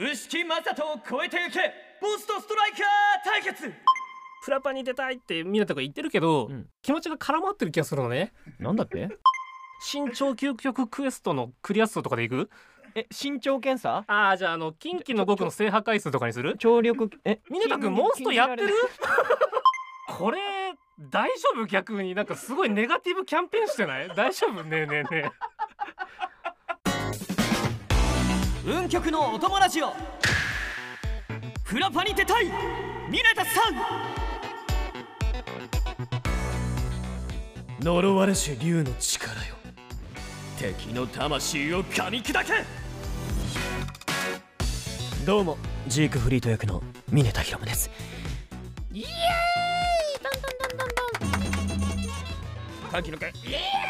牛木正人を超えていけボスとストライカー対決。フラパに出たいってみんなとか言ってるけど、うん。気持ちが絡まってる気がするのね。なんだって？身長究極クエストのクリア数とかでいく？え身長検査？ああじゃああの近畿の僕の制覇回数とかにする？聴力えミネタ君モンストやってる？これ大丈夫？逆に。なんかすごいネガティブキャンペーンしてない？大丈夫？ねえねえね運極のお友ラジオフラパに出たい。ミネタさん。呪われし竜の力よ。敵の魂を噛み砕け。どうもジークフリート役のミネタヒロムです。イエーイ。ドンドンドンドンドン。歓喜の会イエーイ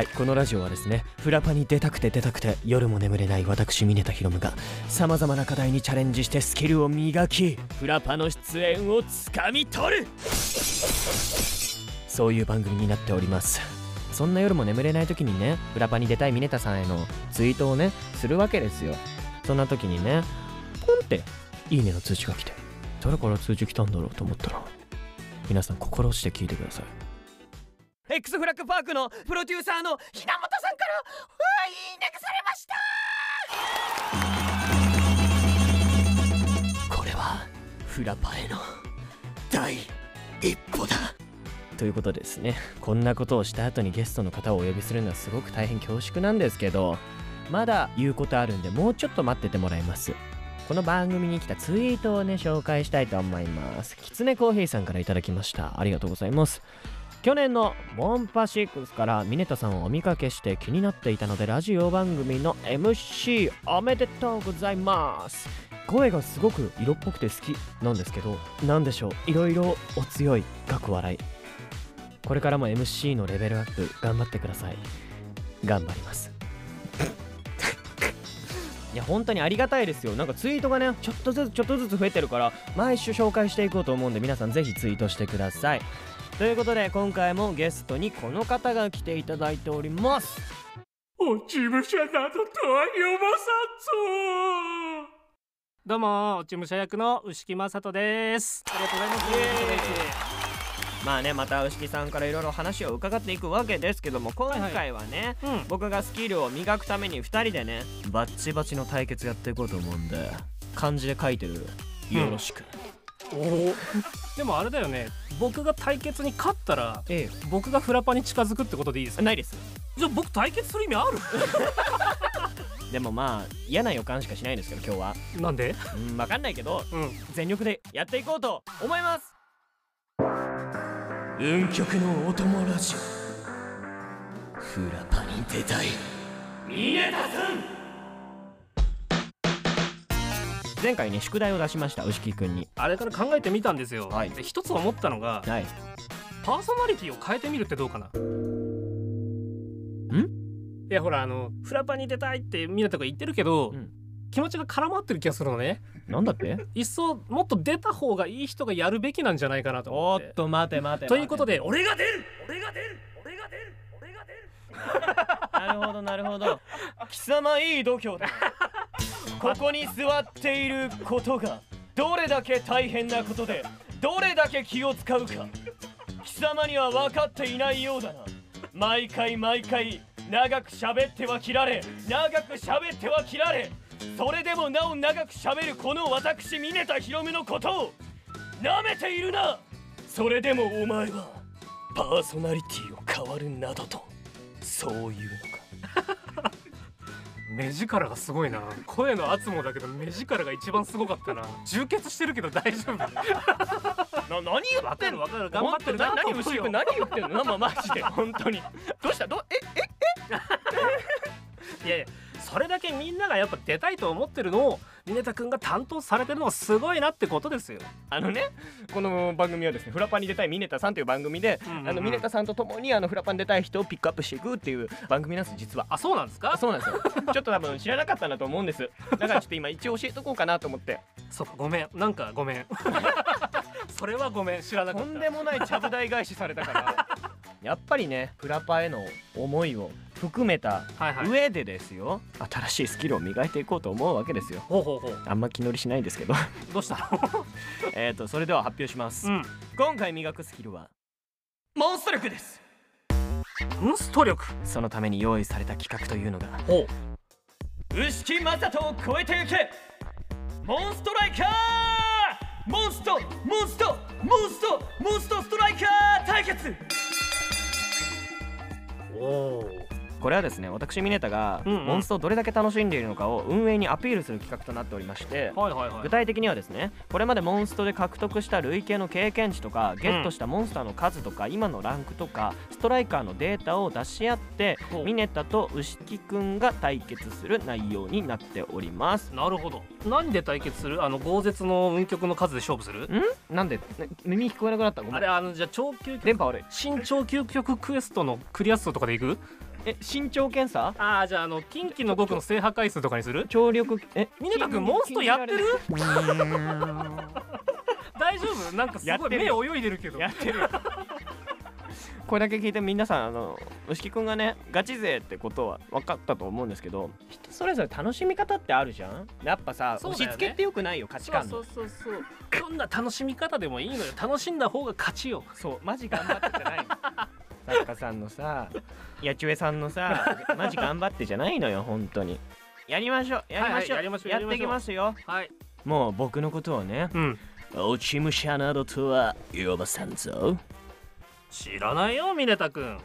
はいこのラジオはですねフラパに出たくて出たくて夜も眠れない私ミネタヒロムがさまざまな課題にチャレンジしてスキルを磨きフラパの出演をつかみ取る。そういう番組になっております。そんな夜も眠れない時にねフラパに出たいミネタさんへのツイートをねするわけですよ。そんな時にねポンっていいねの通知が来て誰から通知来たんだろうと思ったら皆さん心して聞いてください。X フラッグパークのプロデューサーのひなもとさんからいいねされました。これはフラパへの第一歩だ。ということですね。こんなことをした後にゲストの方をお呼びするのはすごく大変恐縮なんですけどまだ言うことあるんでもうちょっと待っててもらいます。この番組に来たツイートをね紹介したいと思います。きつねコーヒーさんからいただきました。ありがとうございます。去年のモンパシックスからミネタさんをお見かけして気になっていたのでラジオ番組の MC おめでとうございます。声がすごく色っぽくて好きなんですけど何でしょう？いろいろお強い学笑い。これからも MC のレベルアップ頑張ってください。頑張ります。いや本当にありがたいですよ。なんかツイートがねちょっとずつちょっとずつ増えてるから毎週紹介していこうと思うんで皆さんぜひツイートしてください。ということで今回もゲストにこの方が来ていただいております。落ち武者などとは呼ばさんぞどうも落ち武者役の牛木正人です。ありがとうございます。まあねまた牛木さんからいろいろ話を伺っていくわけですけども今回はね、うん。僕がスキルを磨くために2人でねバッチバチの対決やっていこうと思うんで漢字で書いてる。よろしく、おおでもあれだよね。僕が対決に勝ったらえ僕がフラパに近づくってことでいいですか？えないです。じゃあ僕対決する意味あ でもまあ嫌な予感しかしないんですけど今日は。るなんで？うん分かんないけどうん。全力でやっていこうと思います。運極のお供ラジオ。フラパに出たい。ミネタさん前回ね宿題を出しました牛木くんに。あれから考えてみたんですよ、はい。で一つ思ったのがはい。パーソナリティを変えてみるってどうかな？ん？いやほらあのフラパに出たいってみんなとか言ってるけど、うん。気持ちが絡まってる気がするのね。なんだって？いっそもっと出た方がいい人がやるべきなんじゃないかなと思っおってと待て待てということで俺が出る！俺が出る！俺が出る！俺が出る！なるほどなるほど。貴様いい度胸だここに座っていることがどれだけ大変なことでどれだけ気を使うか貴様には分かっていないようだな。毎回毎回長く喋っては切られ長く喋っては切られそれでもなお長く喋るこの私ミネタヒロムのことを舐めているな。それでもお前はパーソナリティを変わるなどとそういうのか。目力がすごいな。声の圧もだけど目力が一番すごかったな。充血してるけど大丈夫。な何言わかるわかる。頑張ってる。ななと思うよ何牛くん何言ってんの？まマジで。本当に。どうした？どええ？いやいやそれだけみんながやっぱ出たいと思ってるのをミネタ君が担当されてるのはすごいなってことですよ。あのねこの番組はですねフラパンに出たいミネタさんという番組で、うんうんうん。あのミネタさんと共にあのフラパンに出たい人をピックアップしていくっていう番組なんです実は。あそうなんですか？そうなんですよ。ちょっと多分知らなかったんだと思うんです。だからちょっと今一応教えとこうかなと思って。そうごめん。なんかごめん。それはごめん知らなかった。とんでもないちゃぶ台返しされたから。やっぱりねフラパへの思いを含めたはいはい。上でですよ、新しいスキルを磨いていこうと思うわけですよ。ほうほうほう。あんま気乗りしないんですけど。どうした えっとそれでは発表します、うん。今回磨くスキルは？モンスト力です。モンスト力。そのために用意された企画というのが。ほう。牛木正人を超えていけ。モンストライカー！モンストモンストモンストモンストストライカー対決！おおこれはですね私ミネタがモンストをどれだけ楽しんでいるのかを運営にアピールする企画となっておりまして具体的にはですねこれまでモンストで獲得した累計の経験値とかゲットしたモンスターの数とか、今のランクとかストライカーのデータを出し合ってミネタと牛木くんが対決する内容になっております。なるほど。何で対決する？あの豪絶の運極の数で勝負する？ん？なんで？ね耳聞こえなくなった？ごめん。あれあのじゃあ超究極電波悪い。新超究極クエストのクリア数とかでいく？え身長検査？ああじゃああの近畿の極の制覇回数とかにする？聴力えミネタ君モンストやってる？大丈夫？なんかすごい目泳いでるけど。やってる これだけ聞いて皆さんあの牛木くんがねガチ勢ってことは分かったと思うんですけど人それぞれ楽しみ方ってあるじゃん？やっぱさ、ね。押し付けってよくないよ価値観の。そうそうそうそう。どんな楽しみ方でもいいのよ。楽しんだ方が勝ちよ。そうマジ頑張ってじゃないの 作家さんのさ八千恵さんのさマジ頑張ってじゃないのよ本当に。やりましょうやりましょう、はいはいやりましょう。やっていきますよ。はい。もう僕のことをねうん。落ち武者などとは呼ばさんぞ。知らないよミネタ君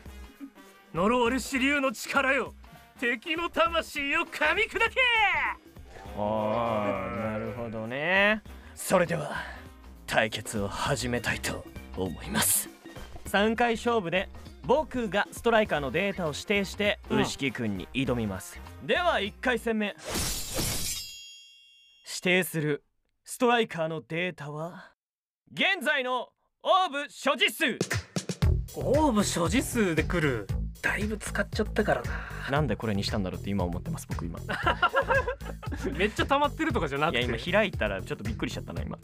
呪われし竜の力よ。敵の魂を噛み砕け！ああなるほどね。それでは対決を始めたいと思います。3回勝負で僕がストライカーのデータを指定してうん。牛木くんに挑みます、では1回戦目。指定するストライカーのデータは現在のオーブ所持数。オーブ所持数で来る。だいぶ使っちゃったからな。なんでこれにしたんだろうって今思ってます僕今。い めっちゃ溜まってるとかじゃなくて。や今開いたらちょっとびっくりしちゃったな今。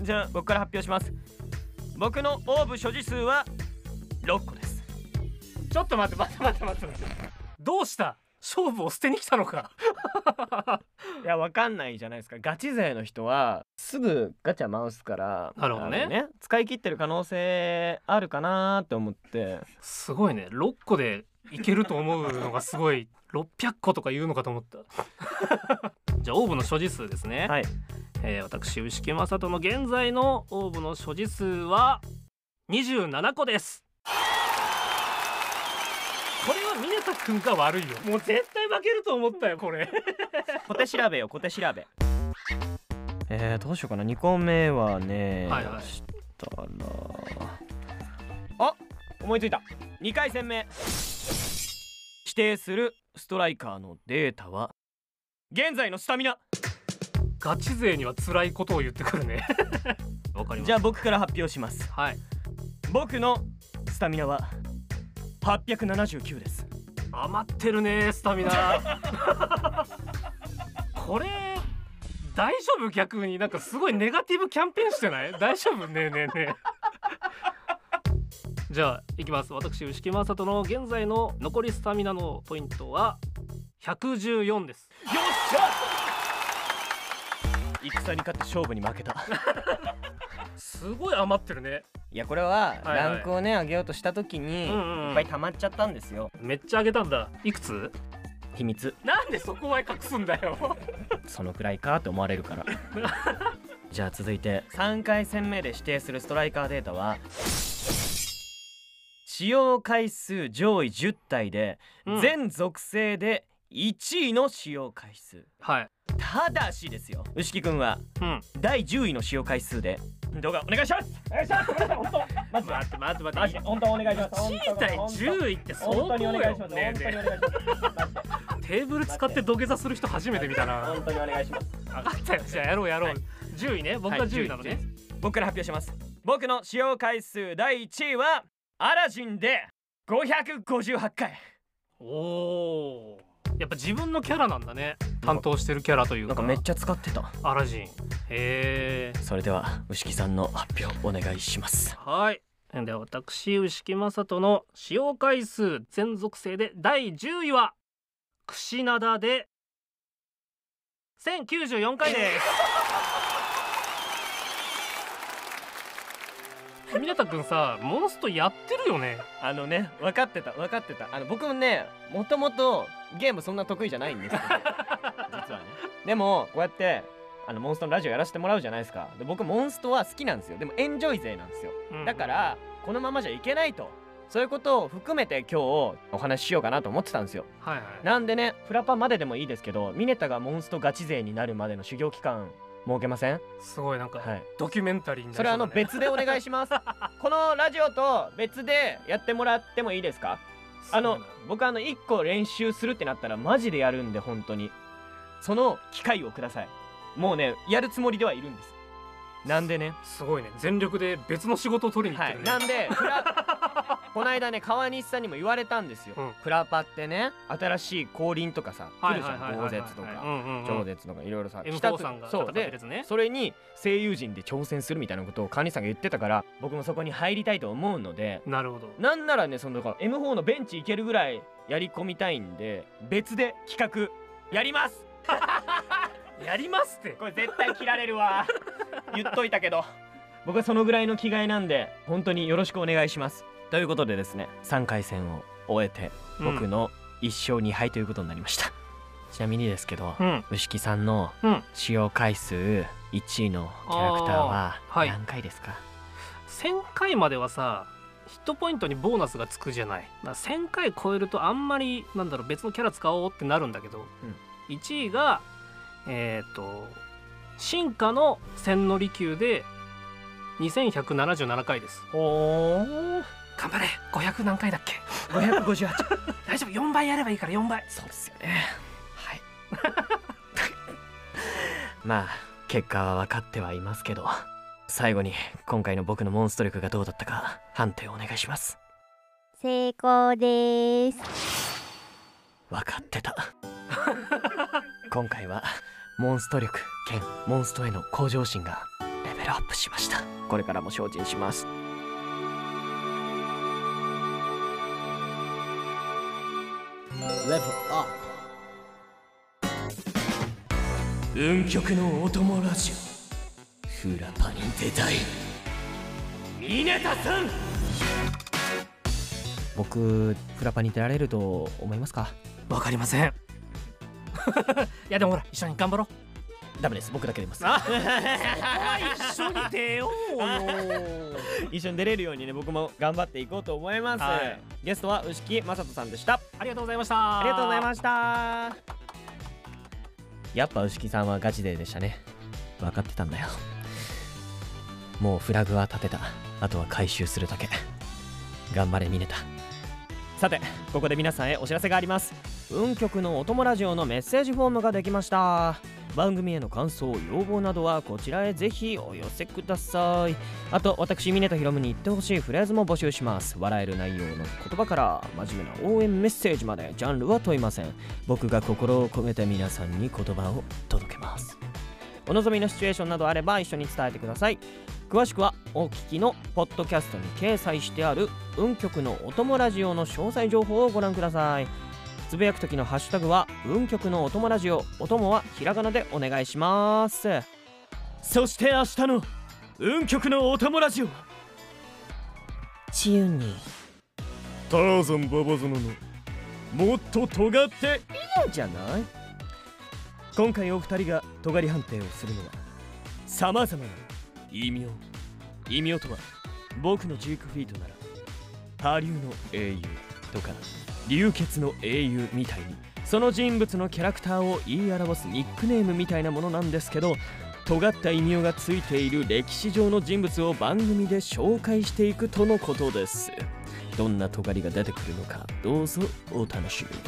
じゃあ僕から発表します。僕のオーブ所持数は6個ですちょっと待って待って待って待って。待ってどうした？勝負を捨てに来たのか。いやわかんないじゃないですか。ガチ勢の人はすぐガチャ回すからなるほどね。あの使い切ってる可能性あるかなーって思って。すごいね。6個でいけると思うのがすごい。600個とか言うのかと思った。じゃあオーブの所持数ですね、はい。えー私牛木正人の現在のオーブの所持数は27個ですこれは峰田君が悪いよ。もう絶対負けると思ったよこれ。小手調べよ小手調べ。えー、どうしようかな。2個目はねはいはい。したら。あ思いついた。2回戦目。指定するストライカーのデータは現在のスタミナ。ガチ勢には辛いことを言ってくるね。わかりました。じゃあ僕から発表します。はい。僕のスタミナは879です。余ってるねスタミナ。これ大丈夫？逆になんかすごいネガティブキャンペーンしてない？大丈夫？ねえねえねえ。じゃあいきます。私牛木正人の現在の残りスタミナのポイントは114です。よっしゃ！戦に勝って勝負に負けた。すごい余ってるねいやこれはランクをね上げようとした時にいっぱい溜まっちゃったんですよ。めっちゃ上げたんだ。いくつ？秘密。なんでそこは隠すんだよ。そのくらいかって思われるから。じゃあ続いて3回戦目で指定するストライカーデータは使用回数上位10体で、うん。全属性で1位の使用回数。はい。ただしですよ牛木くんはうん。第10位の使用回数で動画お願いします。お願いします。本当マジで待って待って待って本当お願いします。1位対10位って相当よ本当にお願いします。テーブル使って土下座する人初めて見たな。本当にお願いします分かったよじゃあやろうやろう、はい10位ね。僕がはい10位なのね、10位僕から発表します。僕の使用回数第1位はアラジンで558回。おおーやっぱ自分のキャラなんだね。担当してるキャラというか。なんかめっちゃ使ってた。アラジン。へえそれでは牛木さんの発表お願いします。はい。で私牛木正人の使用回数全属性で第10位は串灘で。1094回です峰田くんさモンストやってるよね。あのね分かってた分かってた。あの僕もねもともとゲームそんな得意じゃないんですよ。実はね。でもこうやってあのモンストのラジオやらせてもらうじゃないですか。で僕モンストは好きなんですよ。でもエンジョイ勢なんですよ。だからこのままじゃいけないと。そういうことを含めて今日お話ししようかなと思ってたんですよ。はいはい。なんでねフラパまででもいいですけどミネタがモンストガチ勢になるまでの修行期間設けません？すごいなんか、はい。ドキュメンタリーになりそれあの別でお願いします。このラジオと別でやってもらってもいいですか？あの僕あの1個練習するってなったらマジでやるんで本当に。その機会をください。もうねやるつもりではいるんです。なんでね。すごいね。全力で別の仕事を取りに行ってるね、はい。なんでフラこの間ね川西さんにも言われたんですよ、うん。フラパってね新しい降臨とかさ来るじゃん。豪絶とか超超絶とかいろいろさ M4 さんがそう。でそれに声優陣で挑戦するみたいなことを川西さんが言ってたから僕もそこに入りたいと思うのでなるほど。なんならねそのだから M4 のベンチ行けるぐらいやり込みたいんで別で企画やります。やりますって。これ絶対切られるわ。言っといたけど。僕はそのぐらいの気概なんで本当によろしくお願いしますということでですね3回戦を終えて僕の1勝2敗ということになりました、ちなみにですけど、うん。牛木さんのうん。使用回数1位のキャラクターは何回ですか、1000回まではさヒットポイントにボーナスがつくじゃない。だから1000回超えるとあんまりなんだろう別のキャラ使おうってなるんだけど、1位がえっ、と進化の千利休で2177回です。ほー頑張れ。500何回だっけ？558 大丈夫。4倍やればいいから4倍。そうですよね。はい。まあ結果は分かってはいますけど最後に今回の僕のモンスト力がどうだったか判定をお願いします。成功です。分かってた。今回はモンスト力兼モンストへの向上心がレベルアップしました。これからも精進しますレベルアップ運極のお供ラジオフラパに出たい。ミネタさん！僕フラパに出られると思いますか？わかりません。いやでもほら一緒に頑張ろうダメです。僕だけ出ます。あ一緒に出ようよ一緒に出れるようにね僕も頑張っていこうと思います、はい。ゲストは牛木雅人さんでした。ありがとうございました。ありがとうございました。やっぱ牛木さんはガチ勢でしたね。分かってたんだよ。もうフラグは立てた。あとは回収するだけ。頑張れミネタ。さてここで皆さんへお知らせがあります。運極のお供ラジオのメッセージフォームができました番組への感想要望などはこちらへぜひお寄せください。あと私ミネタヒロムに言ってほしいフレーズも募集します。笑える内容の言葉から真面目な応援メッセージまでジャンルは問いません。僕が心を込めて皆さんに言葉を届けます。お望みのシチュエーションなどあれば一緒に伝えてください。詳しくはお聞きのポッドキャストに掲載してある運極のお供ラジオの詳細情報をご覧ください。つぶやく時のハッシュタグは運極のお供ラジオお供はひらがなでお願いします。そして明日の運極のお供ラジオチューに。ターザンババゾノのもっと尖っていいんじゃない。今回お二人が尖り判定をするのはさまざまな異名異名とは僕のジークフィートなら波竜の英雄とか流血の英雄みたいに。その人物のキャラクターを言い表すニックネームみたいなものなんですけど尖った異名がついている歴史上の人物を番組で紹介していくとのことです。どんな尖りが出てくるのかどうぞお楽しみに。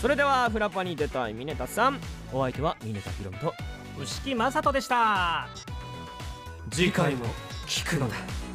それではフラパに出たいミネタさん。お相手はミネタヒロムと牛木雅人でした。次回も聞くのだ。